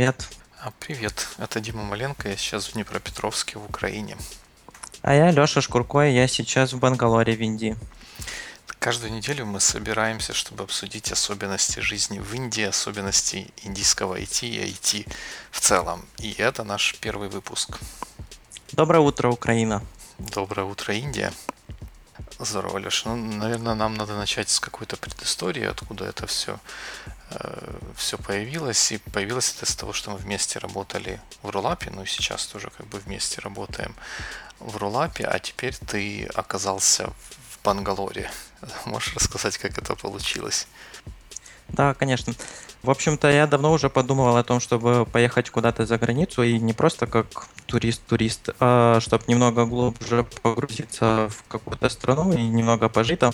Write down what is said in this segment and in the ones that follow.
привет. А, привет, это Дима Маленко, я сейчас в Днепропетровске, в Украине. А я Лёша Шкурко, и я сейчас в Бангалоре, в Индии. Каждую неделю мы собираемся, чтобы обсудить особенности жизни в Индии, особенности индийского IT и IT в целом. И это наш первый выпуск. Доброе утро, Украина. Доброе утро, Индия. Здорово, Леша. Ну, наверное, нам надо начать с какой-то предыстории, откуда это все, э, все появилось. И появилось это с того, что мы вместе работали в Рулапе, ну и сейчас тоже как бы вместе работаем в Рулапе, а теперь ты оказался в Бангалоре. Можешь рассказать, как это получилось? Да, конечно. В общем-то, я давно уже подумывал о том, чтобы поехать куда-то за границу, и не просто как турист-турист, а чтобы немного глубже погрузиться в какую-то страну и немного пожить там.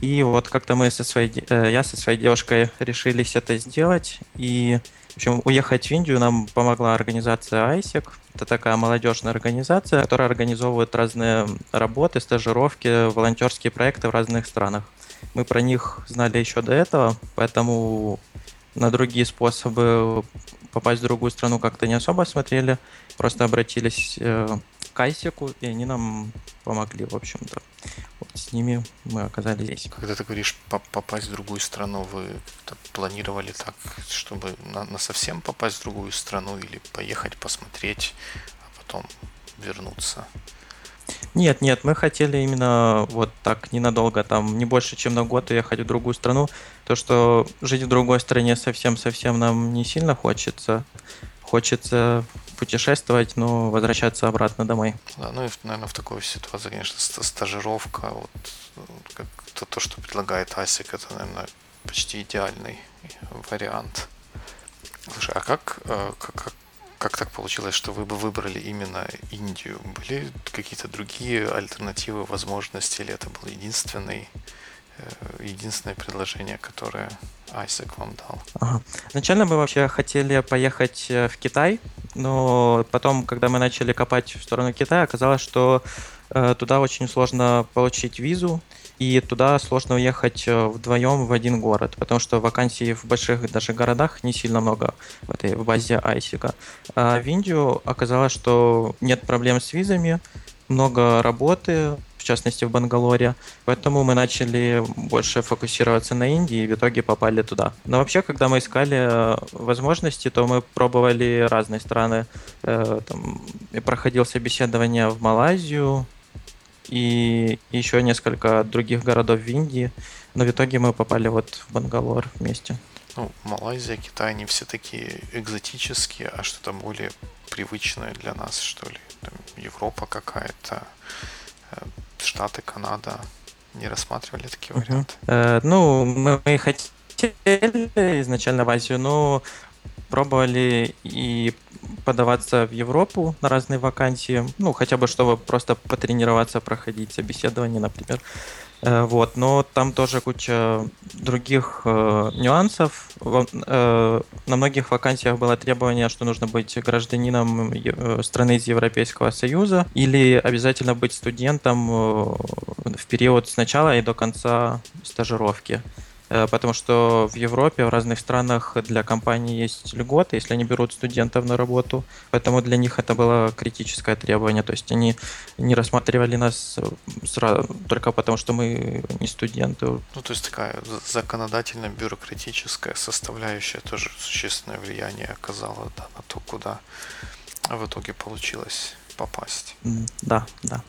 И вот как-то мы со своей, э, я со своей девушкой решились это сделать, и в общем, уехать в Индию нам помогла организация ISEC. Это такая молодежная организация, которая организовывает разные работы, стажировки, волонтерские проекты в разных странах. Мы про них знали еще до этого, поэтому на другие способы попасть в другую страну как-то не особо смотрели. Просто обратились э, к Айсеку, и они нам помогли, в общем-то. Вот с ними мы оказались здесь. Когда ты говоришь попасть в другую страну, вы планировали так, чтобы на, на совсем попасть в другую страну или поехать посмотреть, а потом вернуться? Нет, нет, мы хотели именно вот так ненадолго, там не больше, чем на год уехать в другую страну. То, что жить в другой стране совсем-совсем нам не сильно хочется. Хочется путешествовать, но возвращаться обратно домой. Да, ну и, наверное, в такой ситуации, конечно, стажировка, вот, как то, то, что предлагает Асик, это, наверное, почти идеальный вариант. Слушай, а как, э, как, как так получилось, что вы бы выбрали именно Индию? Были какие-то другие альтернативы, возможности, или это был единственный, единственное предложение, которое Айсек вам дал? Ага. Изначально мы вообще хотели поехать э, в Китай, но потом, когда мы начали копать в сторону Китая, оказалось, что э, туда очень сложно получить визу, и туда сложно уехать э, вдвоем в один город, потому что вакансий в больших даже городах не сильно много в этой в базе Айсика. А в Индию оказалось, что нет проблем с визами, много работы, частности в Бангалоре, поэтому мы начали больше фокусироваться на Индии и в итоге попали туда. Но вообще, когда мы искали э, возможности, то мы пробовали разные страны. Э, там, проходил собеседование в Малайзию, и еще несколько других городов в Индии. Но в итоге мы попали вот в Бангалор вместе. Ну, Малайзия, Китай, они все такие экзотические, а что-то более привычное для нас, что ли. Там, Европа какая-то, э, Штаты, Канада. Не рассматривали такие uh-huh. варианты? Э, ну, мы, мы хотели изначально в Азию, но пробовали и подаваться в Европу на разные вакансии, ну, хотя бы чтобы просто потренироваться, проходить собеседование, например. Э, вот, но там тоже куча других э, нюансов. Э, на многих вакансиях было требование, что нужно быть гражданином э, страны из Европейского Союза или обязательно быть студентом э, в период с начала и до конца стажировки. Э, потому что в Европе, в разных странах для компаний есть льготы, если они берут студентов на работу, поэтому для них это было критическое требование, то есть они не рассматривали нас сразу, только потому, что мы не студенты. Ну, то есть такая законодательно-бюрократическая составляющая тоже существенное влияние оказала да, на то, куда в итоге получилось попасть. Да, да.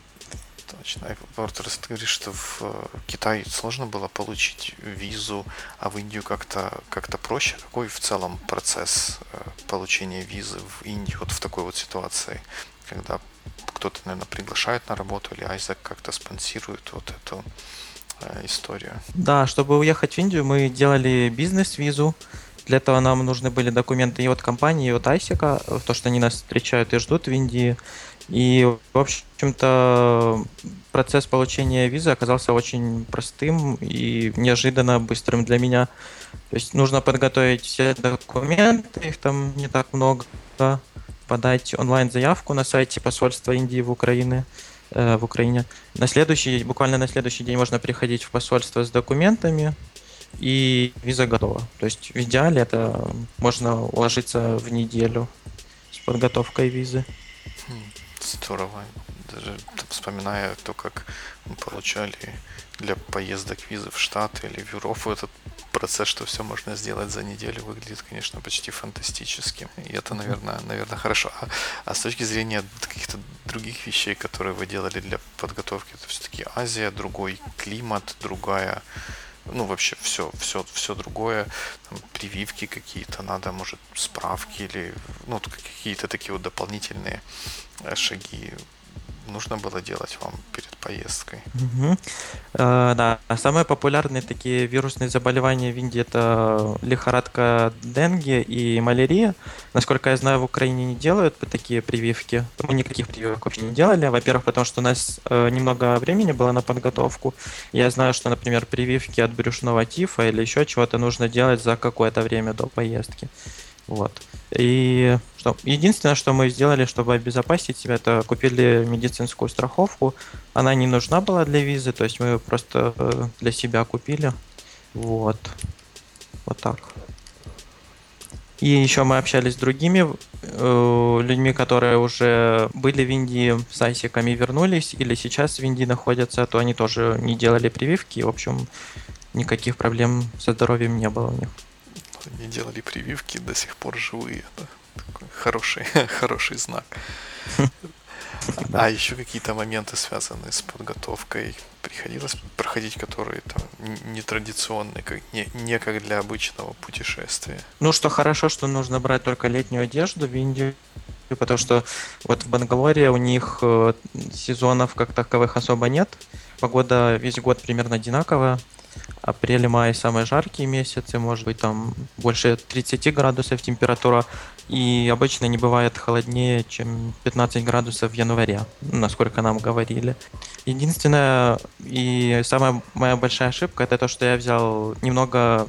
Точно. Портерс, ты говоришь, что в э, Китае сложно было получить визу, а в Индию как-то как проще. Какой в целом процесс э, получения визы в Индию вот в такой вот ситуации, когда кто-то, наверное, приглашает на работу или Айзек как-то спонсирует вот эту э, историю? Да, чтобы уехать в Индию, мы делали бизнес-визу. Для этого нам нужны были документы и от компании, и от Айсика, то, что они нас встречают и ждут в Индии. И, в общем-то, процесс получения визы оказался очень простым и неожиданно быстрым для меня. То есть нужно подготовить все документы, их там не так много, подать онлайн-заявку на сайте посольства Индии в Украине, э, в Украине. На следующий, буквально на следующий день можно приходить в посольство с документами, и виза готова. То есть в идеале это можно уложиться в неделю с подготовкой визы. Здорово. Даже вспоминая то, как мы получали для поездок визы в Штаты или в Европу этот процесс, что все можно сделать за неделю, выглядит, конечно, почти фантастическим. И это, наверное, наверное хорошо. А, а с точки зрения каких-то других вещей, которые вы делали для подготовки, это все-таки Азия, другой климат, другая ну, вообще все, все, все другое, там, прививки какие-то надо, может, справки или, ну, какие-то такие вот дополнительные э, шаги нужно было делать вам перед поездкой? Угу. Э, да, самые популярные такие вирусные заболевания в Индии это лихорадка денге и малярия. Насколько я знаю, в Украине не делают такие прививки. Мы никаких прививок вообще не делали. Во-первых, потому что у нас э, немного времени было на подготовку. Я знаю, что, например, прививки от брюшного тифа или еще чего-то нужно делать за какое-то время до поездки. Вот. И что, единственное, что мы сделали, чтобы обезопасить себя, это купили медицинскую страховку. Она не нужна была для визы, то есть мы просто э, для себя купили. Вот. Вот так. И еще мы общались с другими э, людьми, которые уже были в Индии с айсиками, вернулись или сейчас в Индии находятся, то они тоже не делали прививки. В общем, никаких проблем со здоровьем не было у них не делали прививки, до сих пор живые. Да? Такой хороший, хороший знак. А еще какие-то моменты, связанные с подготовкой, приходилось проходить, которые там нетрадиционные, как, не, не как для обычного путешествия. Ну, что хорошо, что нужно брать только летнюю одежду в Индию, потому что вот в Бангалоре у них э, сезонов как таковых особо нет. Погода весь год примерно одинаковая апрель, май самые жаркие месяцы, может быть там больше 30 градусов температура, и обычно не бывает холоднее, чем 15 градусов в январе, насколько нам говорили. Единственная и самая моя большая ошибка это то, что я взял немного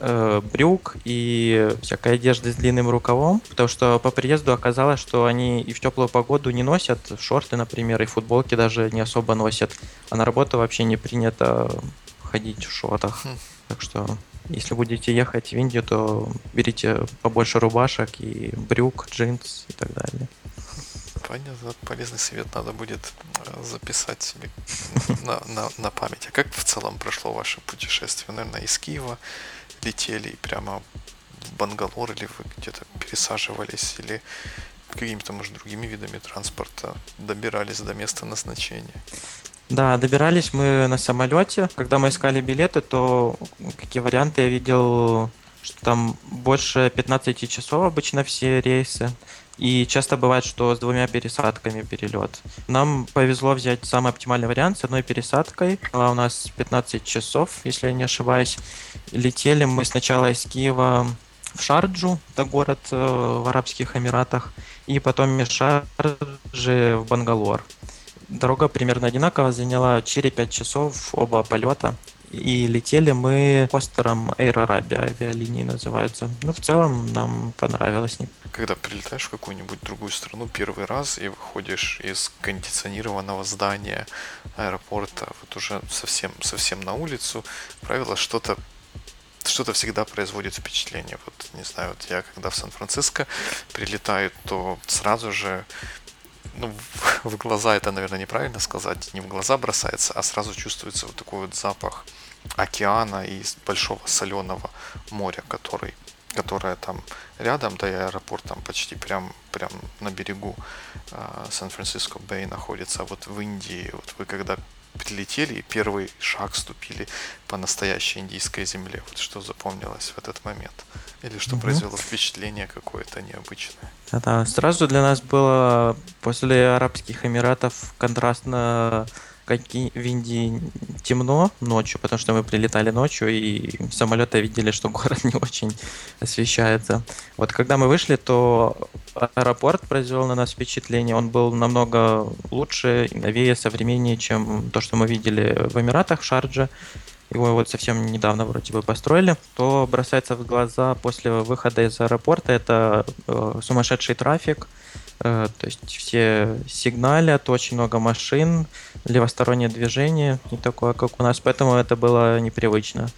э, брюк и всякой одежды с длинным рукавом, потому что по приезду оказалось, что они и в теплую погоду не носят. Шорты, например, и футболки даже не особо носят, а на работу вообще не принято ходить в шортах. Так что, если будете ехать в Индию, то берите побольше рубашек и брюк, джинс и так далее. Понятно, полезный совет надо будет э, записать себе на, на, на память. А как в целом прошло ваше путешествие? Наверное, из Киева летели прямо в Бангалор, или вы где-то пересаживались, или какими-то, может, другими видами транспорта добирались до места назначения? Да, добирались мы на самолете. Когда мы искали билеты, то какие варианты я видел, что там больше 15 часов обычно все рейсы. И часто бывает, что с двумя пересадками перелет. Нам повезло взять самый оптимальный вариант с одной пересадкой. Была у нас 15 часов, если я не ошибаюсь. Летели мы сначала из Киева в Шарджу, это город э, в Арабских Эмиратах, и потом из Шарджи в Бангалор. Дорога примерно одинаково, заняла 4-5 часов оба полета. И летели мы постером Air Arabia, авиалинии называются. Ну, в целом нам понравилось. Когда прилетаешь в какую-нибудь другую страну первый раз и выходишь из кондиционированного здания аэропорта, вот уже совсем, совсем на улицу, правило, что-то что-то всегда производит впечатление. Вот, не знаю, вот я когда в Сан-Франциско прилетаю, то сразу же ну, в глаза это, наверное, неправильно сказать, не в глаза бросается, а сразу чувствуется вот такой вот запах океана и большого соленого моря, который, которое там рядом, да и аэропорт там почти прям, прям на берегу э, Сан-Франциско Бэй находится. А вот в Индии, вот вы когда прилетели и первый шаг ступили по настоящей индийской земле, вот что запомнилось в этот момент? Или что угу. произвело впечатление какое-то необычное? Да, сразу для нас было после Арабских Эмиратов контрастно как в Индии темно ночью, потому что мы прилетали ночью, и самолеты видели, что город не очень освещается. Вот когда мы вышли, то аэропорт произвел на нас впечатление. Он был намного лучше, новее, современнее, чем то, что мы видели в Эмиратах, в Шардже его вот совсем недавно вроде бы построили, то бросается в глаза после выхода из аэропорта это э, сумасшедший трафик, то есть все сигналят, очень много машин, левостороннее движение, не такое, как у нас, поэтому это было непривычно.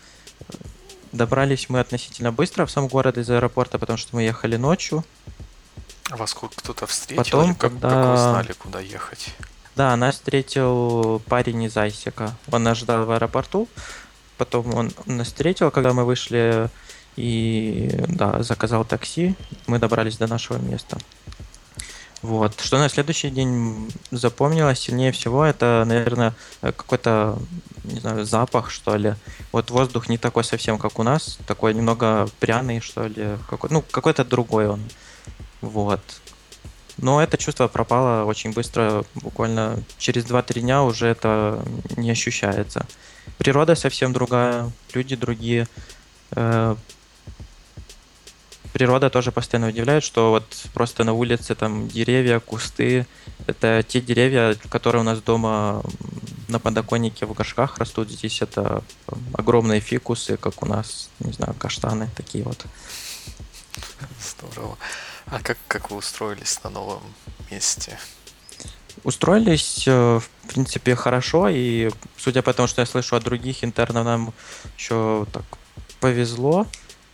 Добрались мы относительно быстро в сам город из аэропорта, потому что мы ехали ночью. А вас кто-то встретил? Потом, как, когда... как вы знали, куда ехать? Да, нас встретил парень из Айсика. Он нас ждал в аэропорту. Потом он нас встретил, когда мы вышли и да, заказал такси. Мы добрались до нашего места. Вот. Что на следующий день запомнилось сильнее всего, это, наверное, какой-то, не знаю, запах, что ли. Вот воздух не такой совсем, как у нас, такой немного пряный, что ли. Какой, ну, какой-то другой он. Вот. Но это чувство пропало очень быстро, буквально через 2-3 дня уже это не ощущается. Природа совсем другая, люди другие. Природа тоже постоянно удивляет, что вот просто на улице там деревья, кусты, это те деревья, которые у нас дома на подоконнике в горшках растут. Здесь это огромные фикусы, как у нас, не знаю, каштаны такие вот. Здорово. А как, как вы устроились на новом месте? Устроились, э, в принципе, хорошо, и судя по тому, что я слышу от других интернов, нам еще так повезло,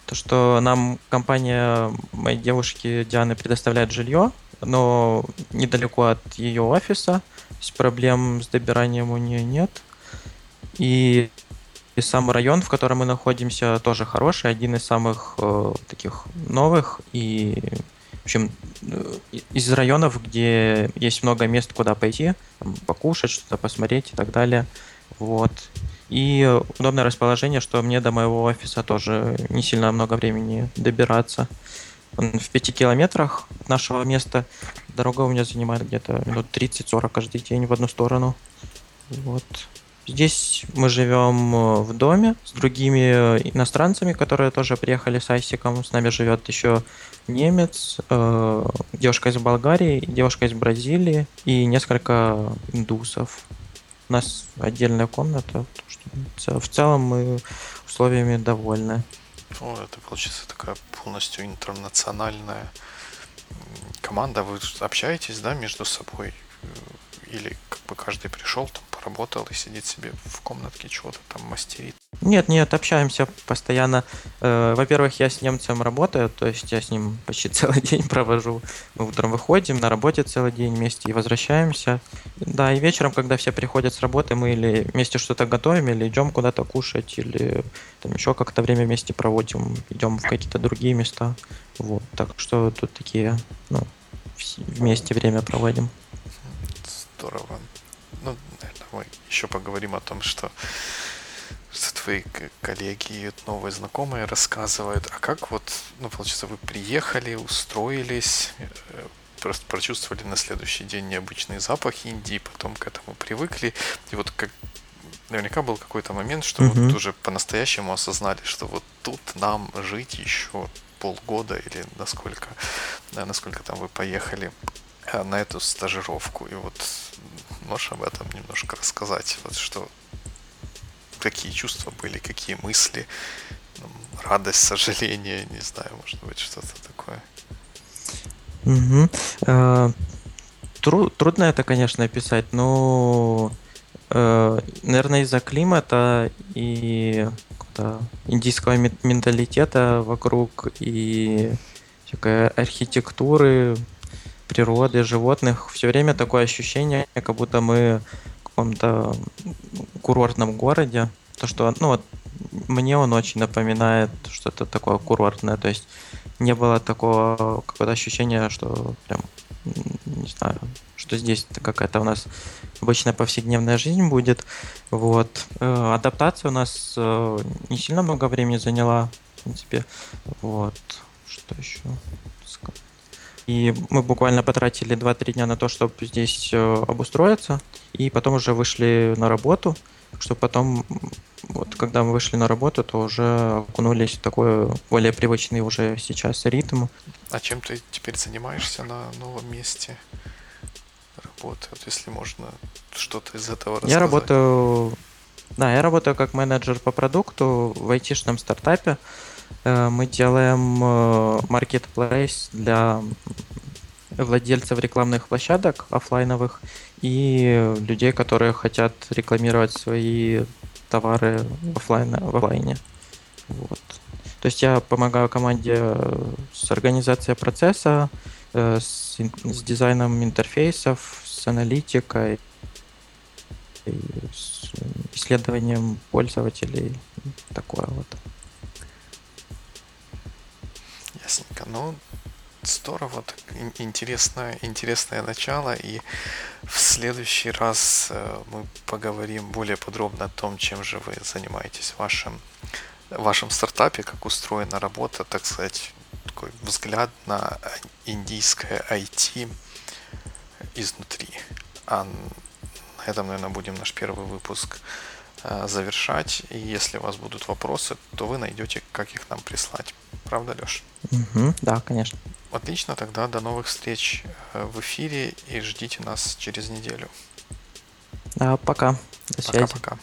то, что нам компания моей девушки Дианы предоставляет жилье, но недалеко от ее офиса, то есть проблем с добиранием у нее нет. И, и сам район, в котором мы находимся, тоже хороший, один из самых э, таких новых и в общем, э, из районов, где есть много мест, куда пойти, там, покушать, что-то посмотреть и так далее. Вот. И удобное расположение, что мне до моего офиса тоже не сильно много времени добираться. В пяти километрах от нашего места. Дорога у меня занимает где-то минут 30-40 каждый день в одну сторону. Вот. Здесь мы живем э, в доме с другими иностранцами, которые тоже приехали с Айсиком. С нами живет еще немец, э, девушка из Болгарии, девушка из Бразилии и несколько индусов. Нас отдельная комната. В целом мы условиями довольны. Ну, это получится такая полностью интернациональная команда. Вы общаетесь, да, между собой? Или как бы каждый пришел, там, поработал и сидит себе в комнатке, чего-то там мастерит? Нет, нет, общаемся постоянно. Э, во-первых, я с немцем работаю, то есть я с ним почти целый день провожу. Мы утром выходим, на работе целый день вместе и возвращаемся. Да, и вечером, когда все приходят с работы, мы или вместе что-то готовим, или идем куда-то кушать, или там еще как-то время вместе проводим, идем в какие-то другие места. Вот, так что тут такие, ну, вместе время проводим здорово. Ну, наверное, мы еще поговорим о том, что, что твои коллеги и новые знакомые рассказывают. А как вот, ну, получается, вы приехали, устроились, э, просто прочувствовали на следующий день необычные запахи Индии, потом к этому привыкли. И вот как наверняка был какой-то момент, что mm-hmm. вот уже по-настоящему осознали, что вот тут нам жить еще полгода или насколько, да, насколько там вы поехали на эту стажировку. И вот можешь об этом немножко рассказать? Вот что, какие чувства были, какие мысли, ну, радость, сожаление, не знаю, может быть, что-то такое. Угу. А, тру- трудно это, конечно, описать, но, э, наверное, из-за климата и индийского менталитета вокруг и всякой архитектуры, природы, животных, все время такое ощущение, как будто мы в каком-то курортном городе. То, что, ну вот, мне он очень напоминает что-то такое курортное. То есть не было такого какого-то ощущения, что прям, не знаю, что здесь какая-то у нас обычная повседневная жизнь будет. Вот. Э, адаптация у нас э, не сильно много времени заняла, в принципе. Вот. Что еще? И мы буквально потратили 2-3 дня на то, чтобы здесь э, обустроиться, и потом уже вышли на работу, чтобы потом, вот когда мы вышли на работу, то уже окунулись в такой более привычный уже сейчас ритм. А чем ты теперь занимаешься на новом месте работы, вот если можно что-то из этого рассказать? Я работаю, да, я работаю как менеджер по продукту в айтишном стартапе. Э, мы делаем marketplace э, для владельцев рекламных площадок офлайновых и людей, которые хотят рекламировать свои товары офлайн, в офлайне. Вот. То есть я помогаю команде с организацией процесса, с, с дизайном интерфейсов, с аналитикой, с исследованием пользователей. Такое вот. Ну, здорово, так, интересное, интересное начало. И в следующий раз э, мы поговорим более подробно о том, чем же вы занимаетесь в вашем, в вашем стартапе, как устроена работа, так сказать, такой взгляд на индийское IT изнутри. А на этом, наверное, будем наш первый выпуск завершать. И если у вас будут вопросы, то вы найдете, как их нам прислать. Правда, Леш? Угу, да, конечно. Отлично, тогда до новых встреч э, в эфире и ждите нас через неделю. Да, пока. До связи. Пока-пока.